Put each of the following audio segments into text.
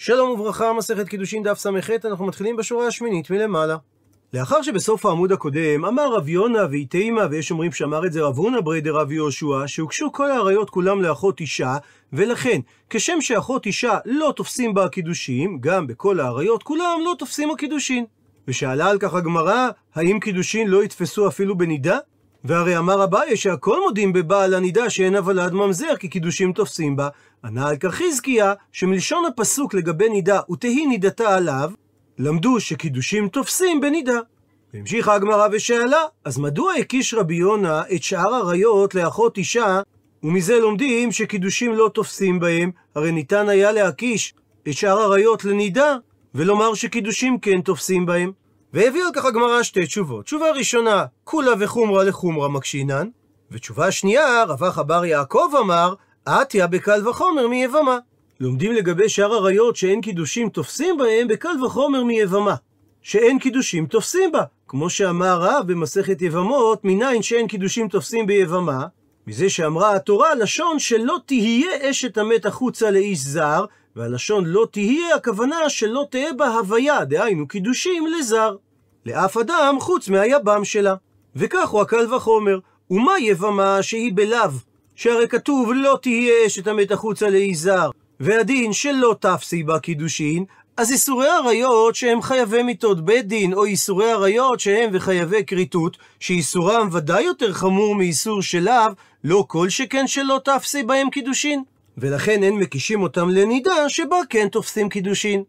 שלום וברכה, מסכת קידושין דף ס"ח, אנחנו מתחילים בשורה השמינית מלמעלה. לאחר שבסוף העמוד הקודם אמר רב יונה ואיתימה, ויש אומרים שאמר את זה רב הונא ברי דרב יהושע, שהוגשו כל האריות כולם לאחות אישה, ולכן, כשם שאחות אישה לא תופסים בה הקידושין, גם בכל האריות כולם לא תופסים הקידושין. ושאלה על כך הגמרא, האם קידושין לא יתפסו אפילו בנידה? והרי אמר אביי שהכל מודים בבעל הנידה שאין הוולד ממזר כי קידושים תופסים בה. ענה על כך חזקיה שמלשון הפסוק לגבי נידה ותהי נידתה עליו, למדו שקידושים תופסים בנידה. והמשיכה הגמרא ושאלה, אז מדוע הקיש רבי יונה את שאר עריות לאחות אישה, ומזה לומדים שקידושים לא תופסים בהם, הרי ניתן היה להקיש את שאר עריות לנידה, ולומר שקידושים כן תופסים בהם. והביא על כך הגמרא שתי תשובות. תשובה ראשונה, כולה וחומרה לחומרה מקשינן, ותשובה שנייה, רווח אבר יעקב אמר, עטיה בקל וחומר מיבמה. לומדים לגבי שאר עריות שאין קידושים תופסים בהם בקל וחומר מיבמה. שאין קידושים תופסים בה. כמו שאמר רב במסכת יבמות, מניין שאין קידושים תופסים ביבמה, מזה שאמרה התורה, לשון שלא תהיה אשת המת החוצה לאיש זר, והלשון לא תהיה, הכוונה שלא תהיה בה הוויה, דהיינו קידושים לזר. לאף אדם חוץ מהיבם שלה. וכך הוא הקל וחומר. ומה יבמה שהיא בלאו? שהרי כתוב לא תהיה אשת המת החוצה לאיש זר, והדין שלא תפסי בה קידושין, אז איסורי עריות שהם חייבי מיתות בית דין, או איסורי עריות שהם וחייבי כריתות, שאיסורם ודאי יותר חמור מאיסור שלאו, לא כל שכן שלא תפסי בהם קידושין. ולכן אין מקישים אותם לנידה, שבה כן תופסים קידושין.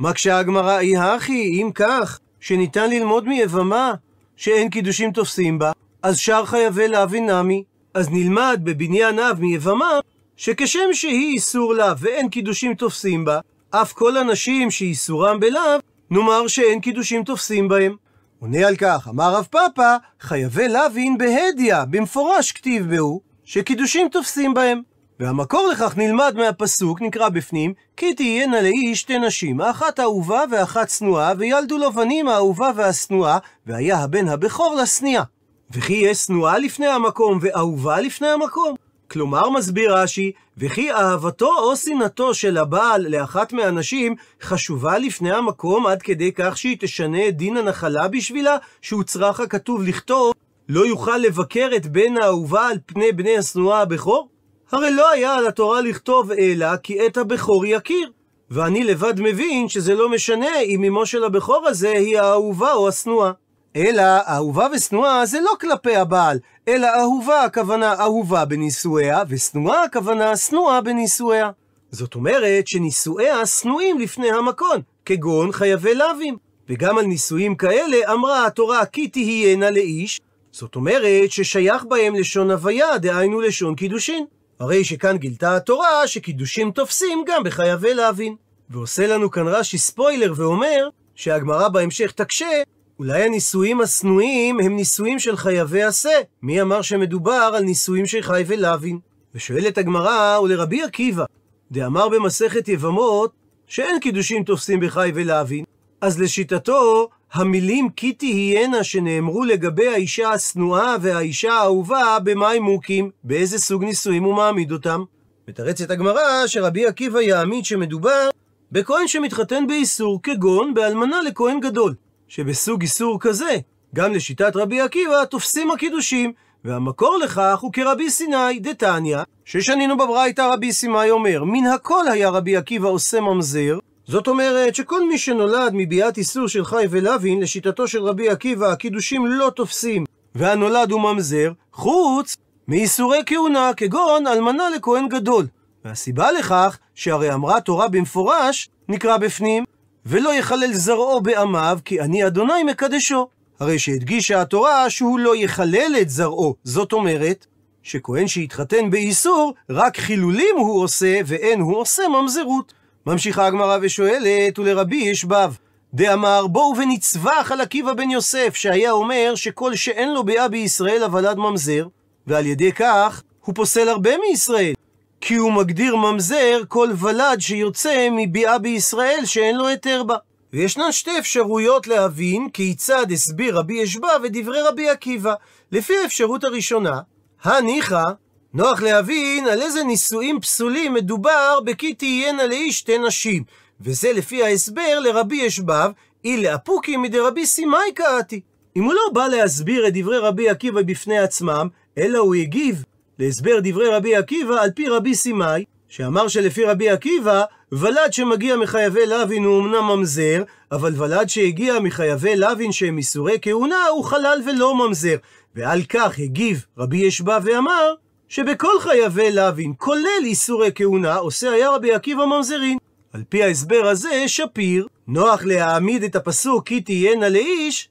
מקשה הגמרא אי הכי, אם כך, שניתן ללמוד מיבמה, שאין קידושין תופסים בה, אז שר חייבי לאו נמי. אז נלמד בבניין אב מיבמה, שכשם שהיא איסור לאו ואין קידושים תופסים בה, אף כל הנשים שאיסורם בלאו, נאמר שאין קידושים תופסים בהם. עונה על כך, אמר רב פאפא, חייבי לאווין בהדיא, במפורש כתיב בהו, שקידושים תופסים בהם. והמקור לכך נלמד מהפסוק, נקרא בפנים, כי תהיינה לאיש שתי נשים, האחת אהובה ואחת שנואה, וילדו לו בנים האהובה והשנואה, והיה הבן הבכור לשניאה. וכי יש שנואה לפני המקום ואהובה לפני המקום? כלומר, מסביר רש"י, וכי אהבתו או שנאתו של הבעל לאחת מהנשים חשובה לפני המקום עד כדי כך שהיא תשנה את דין הנחלה בשבילה, שהוצרך הכתוב לכתוב, לא יוכל לבקר את בן האהובה על פני בני השנואה הבכור? הרי לא היה על התורה לכתוב אלא כי את הבכור יכיר. ואני לבד מבין שזה לא משנה אם אמו של הבכור הזה היא האהובה או השנואה. אלא אהובה ושנואה זה לא כלפי הבעל, אלא אהובה הכוונה אהובה בנישואיה, ושנואה הכוונה שנואה בנישואיה. זאת אומרת שנישואיה שנואים לפני המקון, כגון חייבי לאווים. וגם על נישואים כאלה אמרה התורה כי תהיינה לאיש, זאת אומרת ששייך בהם לשון הוויה, דהיינו לשון קידושין. הרי שכאן גילתה התורה שקידושים תופסים גם בחייבי להבין. ועושה לנו כאן רש"י ספוילר ואומר שהגמרא בהמשך תקשה אולי הנישואים השנואים הם נישואים של חייבי עשה. מי אמר שמדובר על נישואים של חייבי להבין? ושואלת הגמרא, ולרבי עקיבא, דאמר במסכת יבמות, שאין קידושים תופסים בחי ולהבין, אז לשיטתו, המילים כי תהיינה שנאמרו לגבי האישה השנואה והאישה האהובה, במה הם מוכים? באיזה סוג נישואים הוא מעמיד אותם? מתרצת הגמרא שרבי עקיבא יעמיד שמדובר בכהן שמתחתן באיסור, כגון באלמנה לכהן גדול. שבסוג איסור כזה, גם לשיטת רבי עקיבא, תופסים הקידושים, והמקור לכך הוא כרבי סיני, דתניא, ששנינו בברייתא רבי סימאי אומר, מן הכל היה רבי עקיבא עושה ממזר, זאת אומרת שכל מי שנולד מביאת איסור של חי ולוין, לשיטתו של רבי עקיבא, הקידושים לא תופסים, והנולד הוא ממזר, חוץ מאיסורי כהונה, כגון אלמנה לכהן גדול. והסיבה לכך, שהרי אמרה תורה במפורש, נקרא בפנים, ולא יחלל זרעו בעמיו, כי אני אדוני מקדשו. הרי שהדגישה התורה שהוא לא יחלל את זרעו. זאת אומרת, שכהן שהתחתן באיסור, רק חילולים הוא עושה, ואין הוא עושה ממזרות. ממשיכה הגמרא ושואלת, ולרבי ישבב, דאמר בואו ונצבח על עקיבא בן יוסף, שהיה אומר שכל שאין לו באה בישראל הוולד ממזר, ועל ידי כך הוא פוסל הרבה מישראל. כי הוא מגדיר ממזר כל ולד שיוצא מביאה בישראל שאין לו היתר בה. וישנן שתי אפשרויות להבין כיצד הסביר רבי אשבע ודברי רבי עקיבא. לפי האפשרות הראשונה, הניחא, נוח להבין על איזה נישואים פסולים מדובר בכי תהיינה לאיש שתי נשים. וזה לפי ההסבר לרבי ישבב, אי לאפוקי מדרבי סימאי קראתי. אם הוא לא בא להסביר את דברי רבי עקיבא בפני עצמם, אלא הוא הגיב להסבר דברי רבי עקיבא על פי רבי סימאי, שאמר שלפי רבי עקיבא, ולד שמגיע מחייבי לוין הוא אמנם ממזר, אבל ולד שהגיע מחייבי לוין שהם איסורי כהונה הוא חלל ולא ממזר. ועל כך הגיב רבי ישבא ואמר, שבכל חייבי לוין, כולל איסורי כהונה, עושה היה רבי עקיבא ממזרין. על פי ההסבר הזה, שפיר, נוח להעמיד את הפסוק כי תהיינה לאיש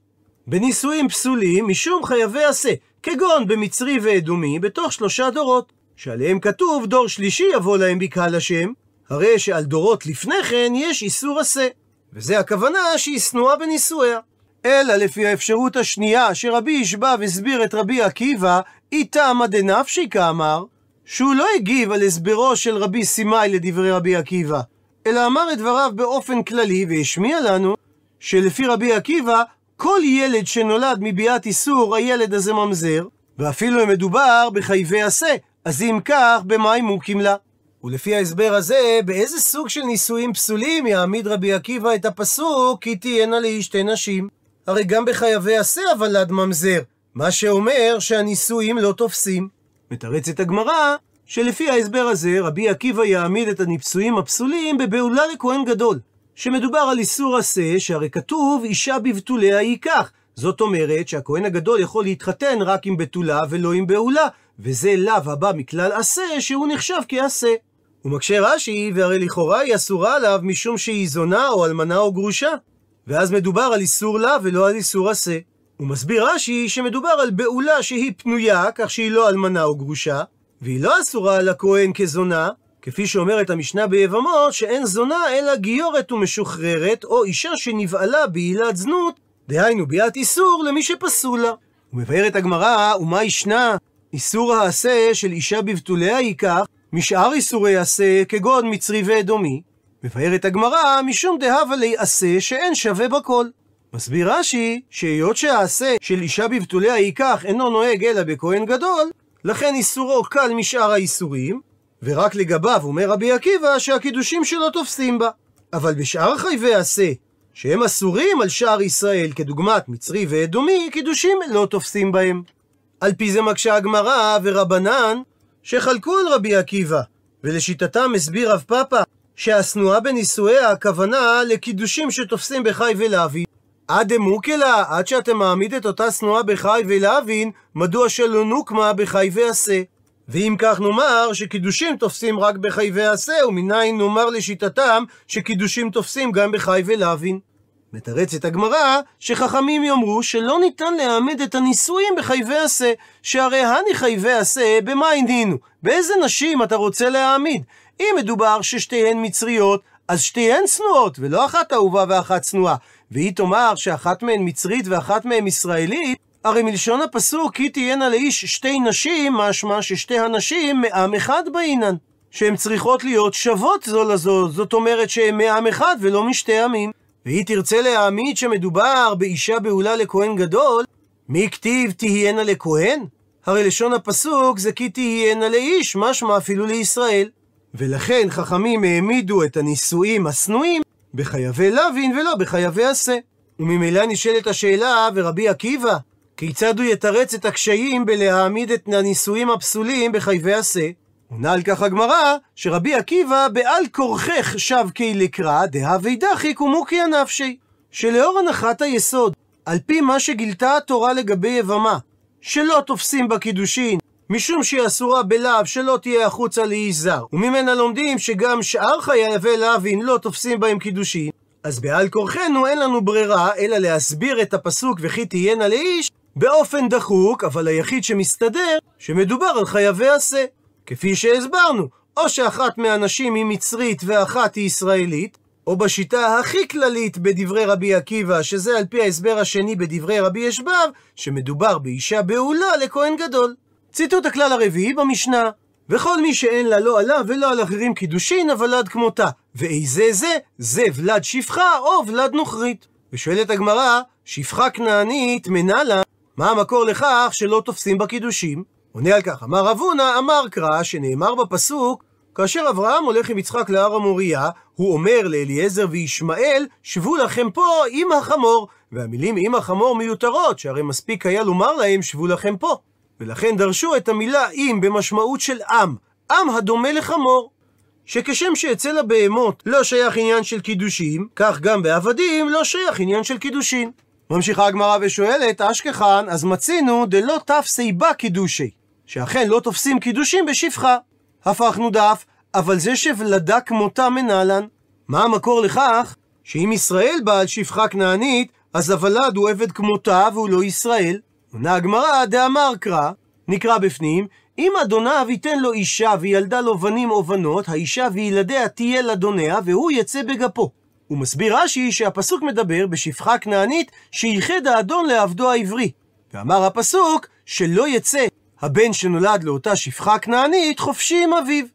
בנישואים פסולים משום חייבי עשה, כגון במצרי ואדומי בתוך שלושה דורות, שעליהם כתוב דור שלישי יבוא להם בקהל השם, הרי שעל דורות לפני כן יש איסור עשה, וזה הכוונה שהיא שנואה בנישואיה. אלא לפי האפשרות השנייה שרבי ישבב הסביר את רבי עקיבא, איתמא דנפשי כאמר, שהוא לא הגיב על הסברו של רבי סימאי לדברי רבי עקיבא, אלא אמר את דבריו באופן כללי והשמיע לנו שלפי רבי עקיבא כל ילד שנולד מביאת איסור, הילד הזה ממזר, ואפילו אם מדובר בחייבי עשה, אז אם כך, במה מוקים לה? ולפי ההסבר הזה, באיזה סוג של נישואים פסולים יעמיד רבי עקיבא את הפסוק כי תהיינה לי שתי נשים? הרי גם בחייבי עשה הוולד ממזר, מה שאומר שהנישואים לא תופסים. מתרצת הגמרא שלפי ההסבר הזה, רבי עקיבא יעמיד את הנישואים הפסולים בבעולה לכהן גדול. שמדובר על איסור עשה, שהרי כתוב אישה בבתוליה ייקח. זאת אומרת שהכהן הגדול יכול להתחתן רק עם בתולה ולא עם בעולה, וזה לאו הבא מכלל עשה שהוא נחשב כעשה. הוא מקשה רש"י, והרי לכאורה היא אסורה עליו משום שהיא זונה או אלמנה או גרושה. ואז מדובר על איסור לה ולא על איסור עשה. הוא מסביר רש"י שמדובר על בעולה שהיא פנויה, כך שהיא לא אלמנה או גרושה, והיא לא אסורה על הכהן כזונה, כפי שאומרת המשנה ביבמות, שאין זונה אלא גיורת ומשוחררת, או אישה שנבעלה בעילת זנות, דהיינו ביאת איסור למי שפסול לה. ומבארת הגמרא, ומה ישנה? איסור העשה של אישה בבתוליה ייקח, משאר איסורי עשה, כגון מצרי ואדומי. מבארת הגמרא, משום דהבה לי עשה שאין שווה בכל. מסביר רש"י, שהיות שהעשה של אישה בבתוליה ייקח אינו נוהג אלא בכהן גדול, לכן איסורו קל משאר האיסורים, ורק לגביו אומר רבי עקיבא שהקידושים שלו תופסים בה. אבל בשאר חייבי עשה, שהם אסורים על שאר ישראל, כדוגמת מצרי ואדומי, קידושים לא תופסים בהם. על פי זה מקשה הגמרא ורבנן, שחלקו על רבי עקיבא, ולשיטתם הסביר רב פאפא, שהשנואה בנישואיה הכוונה לקידושים שתופסים בחי ולהבין. עד אמוקלה, עד שאתם מעמיד את אותה שנואה בחי ולהבין, מדוע שלא נוקמה בחי ועשה. ואם כך נאמר שקידושים תופסים רק בחי ועשה, ומניין נאמר לשיטתם שקידושים תופסים גם בחי ולהבין. מתרצת הגמרא שחכמים יאמרו שלא ניתן להעמיד את הנישואים בחי ועשה, שהרי הני חי ועשה במה עינינו? באיזה נשים אתה רוצה להעמיד? אם מדובר ששתיהן מצריות, אז שתיהן צנועות, ולא אחת אהובה ואחת צנועה. והיא תאמר שאחת מהן מצרית ואחת מהן ישראלית, הרי מלשון הפסוק, כי תהיינה לאיש שתי נשים, משמע ששתי הנשים מעם אחד באינן. שהן צריכות להיות שוות זו לזו, זאת אומרת שהן מעם אחד ולא משתי עמים. והיא תרצה להעמיד שמדובר באישה בעולה לכהן גדול, מי כתיב תהיינה לכהן? הרי לשון הפסוק זה כי תהיינה לאיש, משמע אפילו לישראל. ולכן חכמים העמידו את הנישואים השנואים בחייבי לוין ולא בחייבי עשה. וממילא נשאלת השאלה, ורבי עקיבא, כיצד הוא יתרץ את הקשיים בלהעמיד את הנישואים הפסולים בחייבי עשה? עונה על כך הגמרא, שרבי עקיבא בעל כורכך שב כי לקרא, דהווי דחיק ומוקי נפשי. שלאור הנחת היסוד, על פי מה שגילתה התורה לגבי יבמה, שלא תופסים בה קידושין, משום שהיא אסורה בלאו שלא תהיה החוצה לאיש זר, וממנה לומדים שגם שאר חייבי לאווין לא תופסים בהם קידושין, אז בעל כורחנו אין לנו ברירה אלא להסביר את הפסוק וכי תהיינה לאיש באופן דחוק, אבל היחיד שמסתדר, שמדובר על חייבי עשה. כפי שהסברנו, או שאחת מהנשים היא מצרית ואחת היא ישראלית, או בשיטה הכי כללית בדברי רבי עקיבא, שזה על פי ההסבר השני בדברי רבי ישבב, שמדובר באישה בעולה לכהן גדול. ציטוט הכלל הרביעי במשנה, וכל מי שאין לה לא עלה ולא על אחרים קידושין, הוולד כמותה. ואיזה זה? זה ולד שפחה או ולד נוכרית. ושואלת הגמרא, שפחה כנענית מנהלה, מה המקור לכך שלא תופסים בקידושים? עונה על כך, אמר רב הונא, אמר קרא, שנאמר בפסוק, כאשר אברהם הולך עם יצחק להר המוריה, הוא אומר לאליעזר וישמעאל, שבו לכם פה עם החמור. והמילים עם החמור מיותרות, שהרי מספיק היה לומר להם, שבו לכם פה. ולכן דרשו את המילה עם במשמעות של עם, עם הדומה לחמור. שכשם שאצל הבהמות לא שייך עניין של קידושים, כך גם בעבדים לא שייך עניין של קידושין. ממשיכה הגמרא ושואלת, אשכחן, אז מצינו דלא תפסי בה קידושי, שאכן לא תופסים קידושים בשפחה. הפכנו דף, אבל זה שוולדה כמותה מנהלן. מה המקור לכך? שאם ישראל בעל שפחה כנענית, אז הוולד הוא עבד כמותה והוא לא ישראל. עונה הגמרא, דאמר קרא, נקרא בפנים, אם אדוניו ייתן לו אישה וילדה לו בנים או בנות, האישה וילדיה תהיה לאדוניה, והוא יצא בגפו. הוא מסביר רש"י שהפסוק מדבר בשפחה כנענית שייחד האדון לעבדו העברי. ואמר הפסוק שלא יצא הבן שנולד לאותה שפחה כנענית חופשי עם אביו.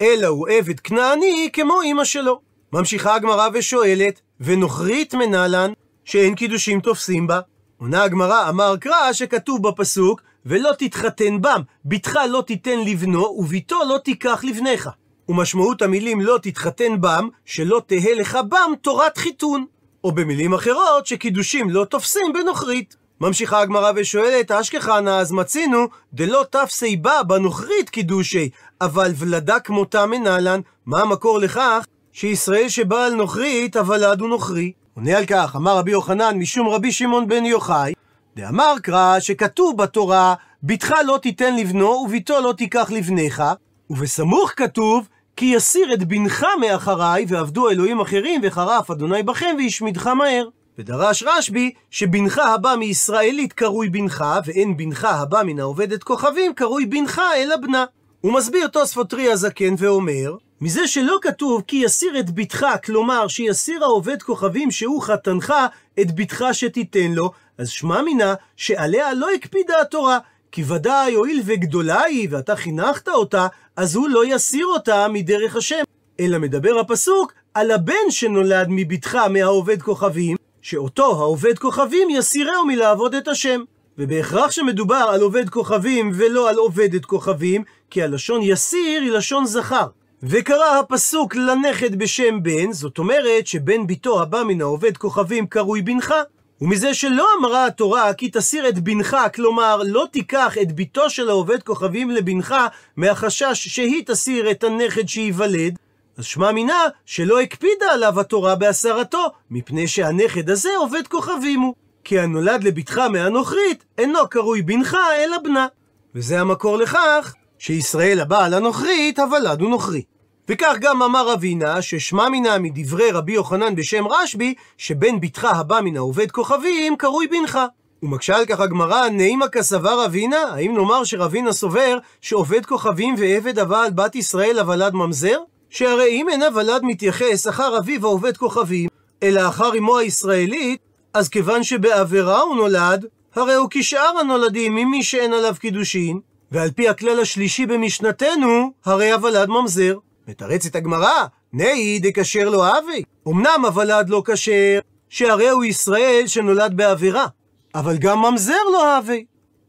אלא הוא עבד כנעני כמו אמא שלו. ממשיכה הגמרא ושואלת, ונוכרית מנהלן, שאין קידושים תופסים בה. עונה הגמרא, אמר קרא שכתוב בפסוק, ולא תתחתן בם, בתך לא תיתן לבנו, וביתו לא תיקח לבניך. ומשמעות המילים לא תתחתן בם, שלא תהא לך בם תורת חיתון. או במילים אחרות, שקידושים לא תופסים בנוכרית. ממשיכה הגמרא ושואלת, אשכחנה, אז מצינו, דלא תפסי בה בנוכרית קידושי, אבל ולדה כמותה מנהלן, מה המקור לכך שישראל שבא על נוכרית, הוולד הוא נוכרי? עונה על כך, אמר רבי יוחנן משום רבי שמעון בן יוחאי, דאמר קרא שכתוב בתורה, בתך לא תיתן לבנו וביתו לא תיקח לבניך, ובסמוך כתוב, כי יסיר את בנך מאחריי, ועבדו אלוהים אחרים, וחרף אדוני בכם, והשמידך מהר. ודרש רשב"י, שבנך הבא מישראלית קרוי בנך, ואין בנך הבא מן העובדת כוכבים קרוי בנך אלא בנה. הוא מסביר תוספות טרי הזקן ואומר, מזה שלא כתוב כי יסיר את בתך, כלומר שיסיר העובד כוכבים שהוא חתנך את בתך שתיתן לו, אז שמע מינה שעליה לא הקפידה התורה, כי ודאי הואיל וגדולה היא ואתה חינכת אותה, אז הוא לא יסיר אותה מדרך השם. אלא מדבר הפסוק על הבן שנולד מבתך מהעובד כוכבים, שאותו העובד כוכבים יסירהו מלעבוד את השם. ובהכרח שמדובר על עובד כוכבים ולא על עובדת כוכבים, כי הלשון יסיר היא לשון זכר. וקרא הפסוק לנכד בשם בן, זאת אומרת שבן ביתו הבא מן העובד כוכבים קרוי בנך. ומזה שלא אמרה התורה כי תסיר את בנך, כלומר לא תיקח את ביתו של העובד כוכבים לבנך, מהחשש שהיא תסיר את הנכד שייוולד, אז שמע מינה שלא הקפידה עליו התורה בהסרתו, מפני שהנכד הזה עובד כוכבים הוא. כי הנולד לבתך מהנוכרית אינו קרוי בנך אלא בנה. וזה המקור לכך שישראל הבעל הנוכרית, הוולד הוא נוכרי. וכך גם אמר אבינה, ששמע מינה מדברי רבי יוחנן בשם רשב"י, שבן בתך הבא מן העובד כוכבים, קרוי בנך. ומקשה על כך הגמרא, נעימה כסבר אבינה? האם נאמר שרבינה סובר שעובד כוכבים ועבד הבעל בת ישראל הוולד ממזר? שהרי אם אין הוולד מתייחס אחר אביו העובד כוכבים, אלא אחר אמו הישראלית, אז כיוון שבעבירה הוא נולד, הרי הוא כשאר הנולדים ממי שאין עליו קידושין, ועל פי הכלל השלישי במשנתנו, הרי הוולד ממזר. מתרצת הגמרא, נאי דכשר לא אבי. אמנם הוולד לא כשר, שהרי הוא ישראל שנולד בעבירה, אבל גם ממזר לא הווי.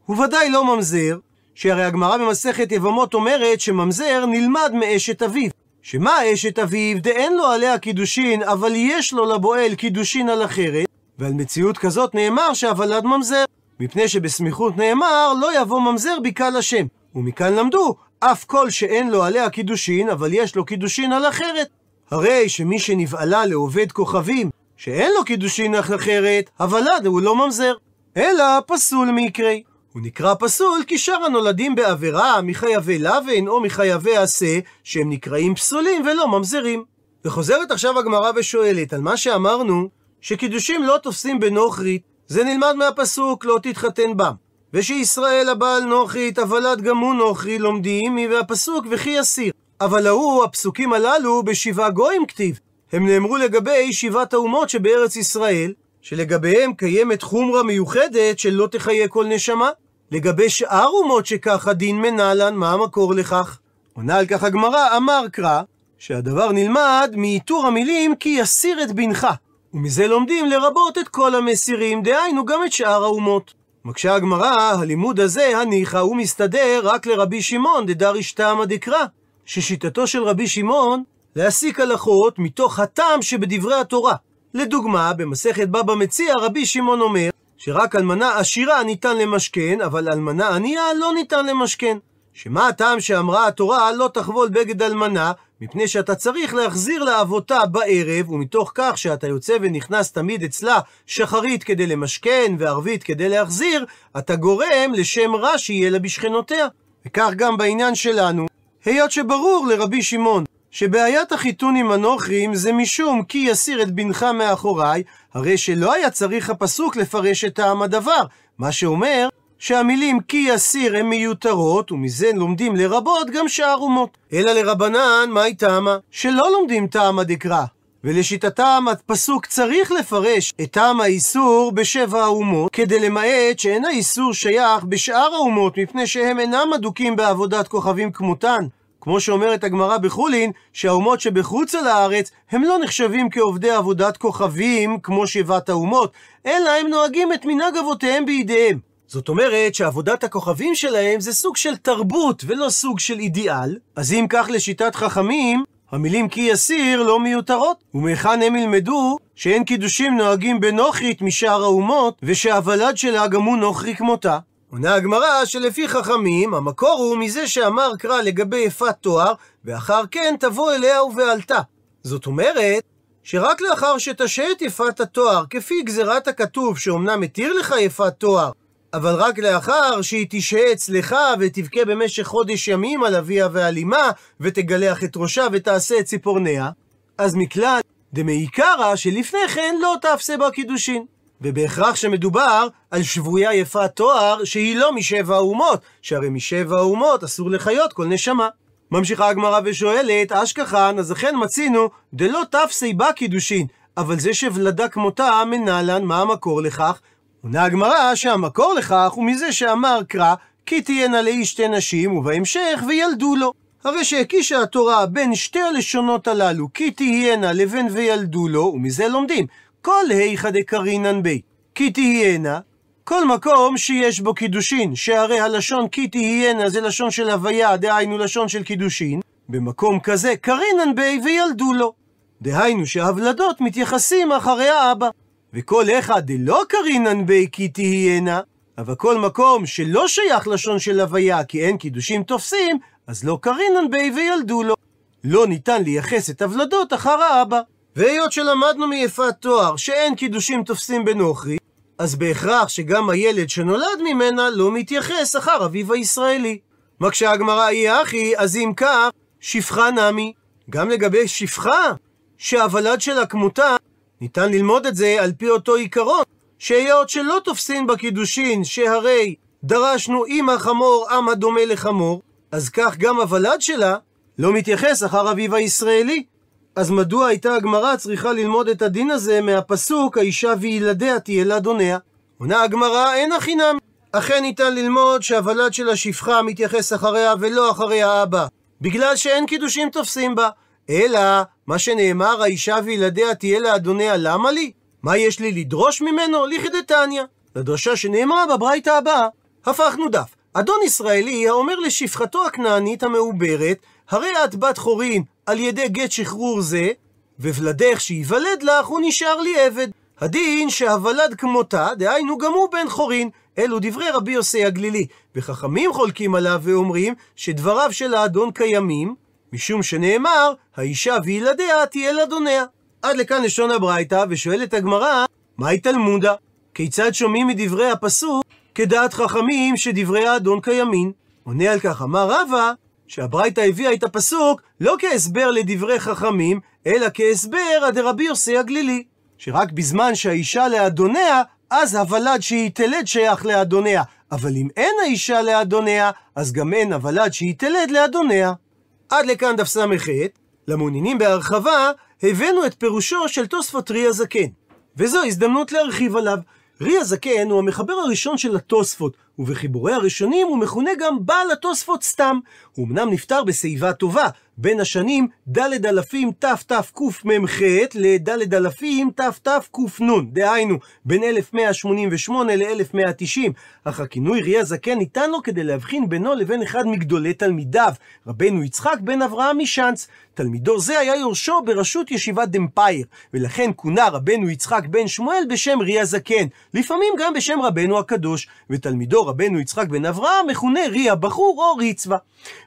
הוא ודאי לא ממזר, שהרי הגמרא במסכת יבמות אומרת שממזר נלמד מאשת אביו. שמה אשת אביו דאין לו עליה קידושין, אבל יש לו לבועל קידושין על אחרת, ועל מציאות כזאת נאמר שהוולד ממזר. מפני שבסמיכות נאמר, לא יבוא ממזר בקהל השם. ומכאן למדו, אף כל שאין לו עליה קידושין, אבל יש לו קידושין על אחרת. הרי שמי שנבעלה לעובד כוכבים, שאין לו קידושין על אחרת, הוולד הוא לא ממזר. אלא פסול מקרי. הוא נקרא פסול כי שאר הנולדים בעבירה מחייבי לבן או מחייבי עשה, שהם נקראים פסולים ולא ממזרים. וחוזרת עכשיו הגמרא ושואלת על מה שאמרנו, שקידושים לא תופסים בנוכרית, זה נלמד מהפסוק לא תתחתן בם. ושישראל הבעל נוכרית, הוולד גם הוא נוכרי, לומדים מהפסוק וכי יסיר. אבל ההוא, הפסוקים הללו, בשבעה גויים כתיב. הם נאמרו לגבי שבעת האומות שבארץ ישראל, שלגביהם קיימת חומרה מיוחדת שלא תחיה כל נשמה. לגבי שאר אומות שכך הדין מנהלן, מה המקור לכך? עונה על כך הגמרא, אמר קרא, שהדבר נלמד מאיתור המילים כי יסיר את בנך. ומזה לומדים לרבות את כל המסירים, דהיינו גם את שאר האומות. מקשה הגמרא, הלימוד הזה, הניחא, הוא מסתדר רק לרבי שמעון דדריש תמא דקרא. ששיטתו של רבי שמעון להסיק הלכות מתוך הטעם שבדברי התורה. לדוגמה, במסכת בבא מציע רבי שמעון אומר שרק אלמנה עשירה ניתן למשכן, אבל אלמנה ענייה לא ניתן למשכן. שמה הטעם שאמרה התורה לא תחבול בגד אלמנה, מפני שאתה צריך להחזיר לאבותה בערב, ומתוך כך שאתה יוצא ונכנס תמיד אצלה שחרית כדי למשכן וערבית כדי להחזיר, אתה גורם לשם רע שיהיה לה בשכנותיה. וכך גם בעניין שלנו, היות שברור לרבי שמעון שבעיית החיתון עם הנוכרים זה משום כי יסיר את בנך מאחוריי, הרי שלא היה צריך הפסוק לפרש את טעם הדבר, מה שאומר שהמילים כי יסיר הן מיותרות, ומזה לומדים לרבות גם שאר אומות. אלא לרבנן, מהי טעמה? שלא לומדים טעמה דקרא. ולשיטתם הפסוק צריך לפרש את טעם האיסור בשבע האומות, כדי למעט שאין האיסור שייך בשאר האומות, מפני שהם אינם אדוקים בעבודת כוכבים כמותן. כמו שאומרת הגמרא בחולין, שהאומות שבחוץ על הארץ הם לא נחשבים כעובדי עבודת כוכבים כמו שבעת האומות, אלא הם נוהגים את מנהג אבותיהם בידיהם. זאת אומרת שעבודת הכוכבים שלהם זה סוג של תרבות ולא סוג של אידיאל, אז אם כך לשיטת חכמים, המילים כי יסיר לא מיותרות. ומהיכן הם ילמדו שאין קידושים נוהגים בנוכרית משאר האומות, ושהוולד שלה גם הוא נוכרי כמותה. עונה הגמרא שלפי חכמים, המקור הוא מזה שאמר קרא לגבי יפת תואר, ואחר כן תבוא אליה ובעלתה. זאת אומרת, שרק לאחר שתשה את יפת התואר, כפי גזירת הכתוב שאומנם מתיר לך יפת תואר, אבל רק לאחר שהיא תשהה אצלך ותבכה במשך חודש ימים על אביה ועל אמה, ותגלח את ראשה ותעשה את ציפורניה, אז מכלל דמעיקרא שלפני כן לא תפסה בה קידושין. ובהכרח שמדובר על שבויה יפת תואר שהיא לא משבע האומות, שהרי משבע האומות אסור לחיות כל נשמה. ממשיכה הגמרא ושואלת, אשכחן, אז אכן מצינו דלא תפסי בה קידושין, אבל זה שוולדה כמותה מנהלן, מה המקור לכך? עונה הגמרא שהמקור לכך הוא מזה שאמר קרא, כי תהיינה לאיש שתי נשים, ובהמשך וילדו לו. הרי שהקישה התורה בין שתי הלשונות הללו, כי תהיינה לבין וילדו לו, ומזה לומדים. כל היכא דקרינן בי. כי תהיינה, כל מקום שיש בו קידושין, שהרי הלשון כי תהיינה זה לשון של הוויה, דהיינו לשון של קידושין, במקום כזה קרינן בי וילדו לו. דהיינו שהוולדות מתייחסים אחרי האבא. וכל אחד דלא קרינן בי כי תהיינה, אבל כל מקום שלא שייך לשון של הוויה, כי אין קידושים תופסים, אז לא קרינן בי וילדו לו. לא ניתן לייחס את הוולדות אחר האבא. והיות שלמדנו מיפת תואר שאין קידושים תופסים בנוכרי, אז בהכרח שגם הילד שנולד ממנה לא מתייחס אחר אביו הישראלי. מקשה הגמרא היא אחי, אז אם כך, שפחה נמי. גם לגבי שפחה, שהוולד שלה כמותה, ניתן ללמוד את זה על פי אותו עיקרון, שהיות שלא תופסין בקידושין, שהרי דרשנו עם החמור עם הדומה לחמור, אז כך גם הוולד שלה לא מתייחס אחר אביו הישראלי. אז מדוע הייתה הגמרא צריכה ללמוד את הדין הזה מהפסוק האישה וילדיה תהיה לאדוניה? עונה הגמרא אין החינם. אכן ניתן ללמוד שהוולד של השפחה מתייחס אחריה ולא אחרי האבא, בגלל שאין קידושים תופסים בה. אלא, מה שנאמר, האישה וילדיה תהיה לאדוניה, למה לי? מה יש לי לדרוש ממנו? לכדתניא. לדרשה שנאמרה בברייתא הבאה, הפכנו דף. אדון ישראלי האומר לשפחתו הכנענית המעוברת, הרי את בת חורין על ידי גט שחרור זה, וולדך שייוולד לך הוא נשאר לי עבד. הדין שהוולד כמותה, דהיינו גם הוא בן חורין. אלו דברי רבי יוסי הגלילי, וחכמים חולקים עליו ואומרים שדבריו של האדון קיימים, משום שנאמר, האישה וילדיה תהיה לאדוניה. עד לכאן לשון הברייתא, ושואלת הגמרא, מהי תלמודה? כיצד שומעים מדברי הפסוק כדעת חכמים שדברי האדון קיימים? עונה על כך, אמר רבא, שהברייתא הביאה את הפסוק לא כהסבר לדברי חכמים, אלא כהסבר עד רבי יוסי הגלילי. שרק בזמן שהאישה לאדוניה, אז הוולד שהיא תלד שייך לאדוניה. אבל אם אין האישה לאדוניה, אז גם אין הוולד שהיא תלד לאדוניה. עד לכאן דף ס"ח, למעוניינים בהרחבה, הבאנו את פירושו של תוספות רי הזקן. וזו הזדמנות להרחיב עליו. רי הזקן הוא המחבר הראשון של התוספות, ובחיבורי הראשונים הוא מכונה גם בעל התוספות סתם. הוא אמנם נפטר בשיבה טובה, בין השנים ד' אלפים תתקמ"ח לד' אלפים תתקנ, דהיינו בין 1188 ל-1190, אך הכינוי רי הזקן ניתן לו כדי להבחין בינו לבין אחד מגדולי תלמידיו, רבנו יצחק בן אברהם משאנץ. תלמידו זה היה יורשו בראשות ישיבת דמפייר, ולכן כונה רבנו יצחק בן שמואל בשם רי הזקן, לפעמים גם בשם רבנו הקדוש, ותלמידו רבנו יצחק בן אברהם מכונה רי הבחור או ריצווה.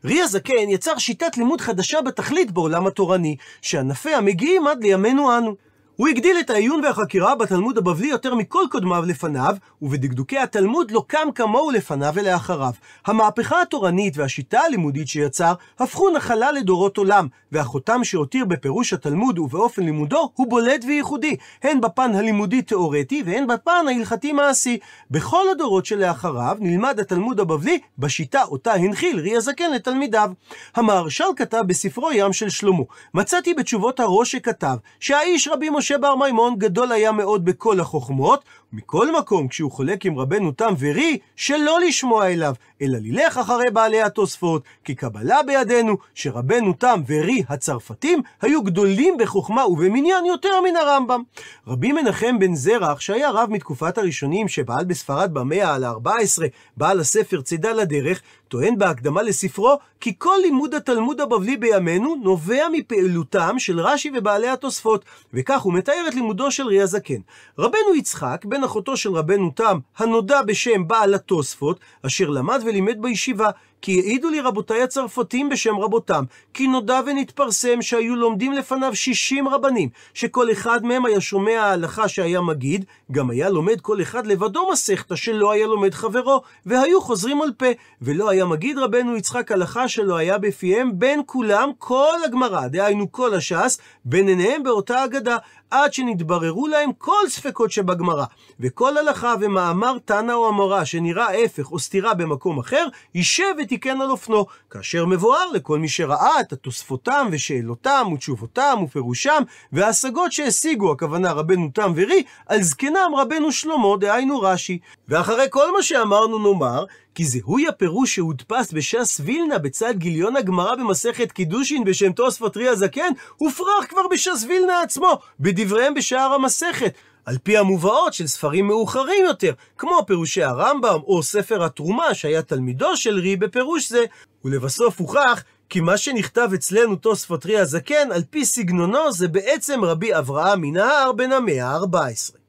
רי הזקן יצר שיטת לימוד חדשה בתכלית בעולם התורני, שענפיה מגיעים עד לימינו אנו. הוא הגדיל את העיון והחקירה בתלמוד הבבלי יותר מכל קודמיו לפניו, ובדקדוקי התלמוד לא קם כמוהו לפניו ולאחריו. המהפכה התורנית והשיטה הלימודית שיצר, הפכו נחלה לדורות עולם, והחותם שהותיר בפירוש התלמוד ובאופן לימודו, הוא בולט וייחודי, הן בפן הלימודי-תאורטי והן בפן ההלכתי-מעשי. בכל הדורות שלאחריו נלמד התלמוד הבבלי בשיטה אותה הנחיל רי הזקן לתלמידיו. המהרש"ל כתב בספרו ים של שלמה, מצאתי בתשובות הראש שכתב, שהאיש רבי משה בר מימון גדול היה מאוד בכל החוכמות, מכל מקום כשהוא חולק עם רבנו תם ורי, שלא לשמוע אליו, אלא ללך אחרי בעלי התוספות, כי קבלה בידינו שרבנו תם ורי הצרפתים היו גדולים בחוכמה ובמניין יותר מן הרמב"ם. רבי מנחם בן זרח, שהיה רב מתקופת הראשונים שפעל בספרד במאה ה-14, בעל הספר צידה לדרך, טוען בהקדמה לספרו כי כל לימוד התלמוד הבבלי בימינו נובע מפעילותם של רש"י ובעלי התוספות, וכך הוא מתאר את לימודו של רי הזקן. רבנו יצחק, בן אחותו של רבנו תם, הנודע בשם בעל התוספות, אשר למד ולימד בישיבה, כי העידו לי רבותיי הצרפתים בשם רבותם, כי נודע ונתפרסם שהיו לומדים לפניו שישים רבנים, שכל אחד מהם היה שומע ההלכה שהיה מגיד, גם היה לומד כל אחד לבדו מסכתא שלא היה לומד חברו, והיו חוזרים על פה, ולא היה מגיד רבנו יצחק הלכה שלא היה בפיהם בין כולם כל הגמרא, דהיינו כל הש"ס, בין עיניהם באותה אגדה, עד שנתבררו להם כל ספקות שבגמרא, וכל הלכה ומאמר תנא או אמרה שנראה ההפך או סתירה במקום אחר, יישב ותיקן על אופנו, כאשר מבואר לכל מי שראה את התוספותם ושאלותם ותשובותם ופירושם, וההשגות שהשיגו, הכוונה רבנו תם ורי, על זקנם רבנו שלמה, דהיינו רש"י. ואחרי כל מה שאמרנו נאמר, כי זיהוי הפירוש שהודפס בש"ס וילנה בצד גיליון הגמרא במסכת קידושין בשם תוספות רי הזקן, הופרך כבר בש"ס וילנה עצמו, בדבריהם בשער המסכת. על פי המובאות של ספרים מאוחרים יותר, כמו פירושי הרמב"ם או ספר התרומה שהיה תלמידו של רי בפירוש זה, ולבסוף הוכח כי מה שנכתב אצלנו תוספות רי הזקן, על פי סגנונו, זה בעצם רבי אברהם מנהר בן המאה ה-14.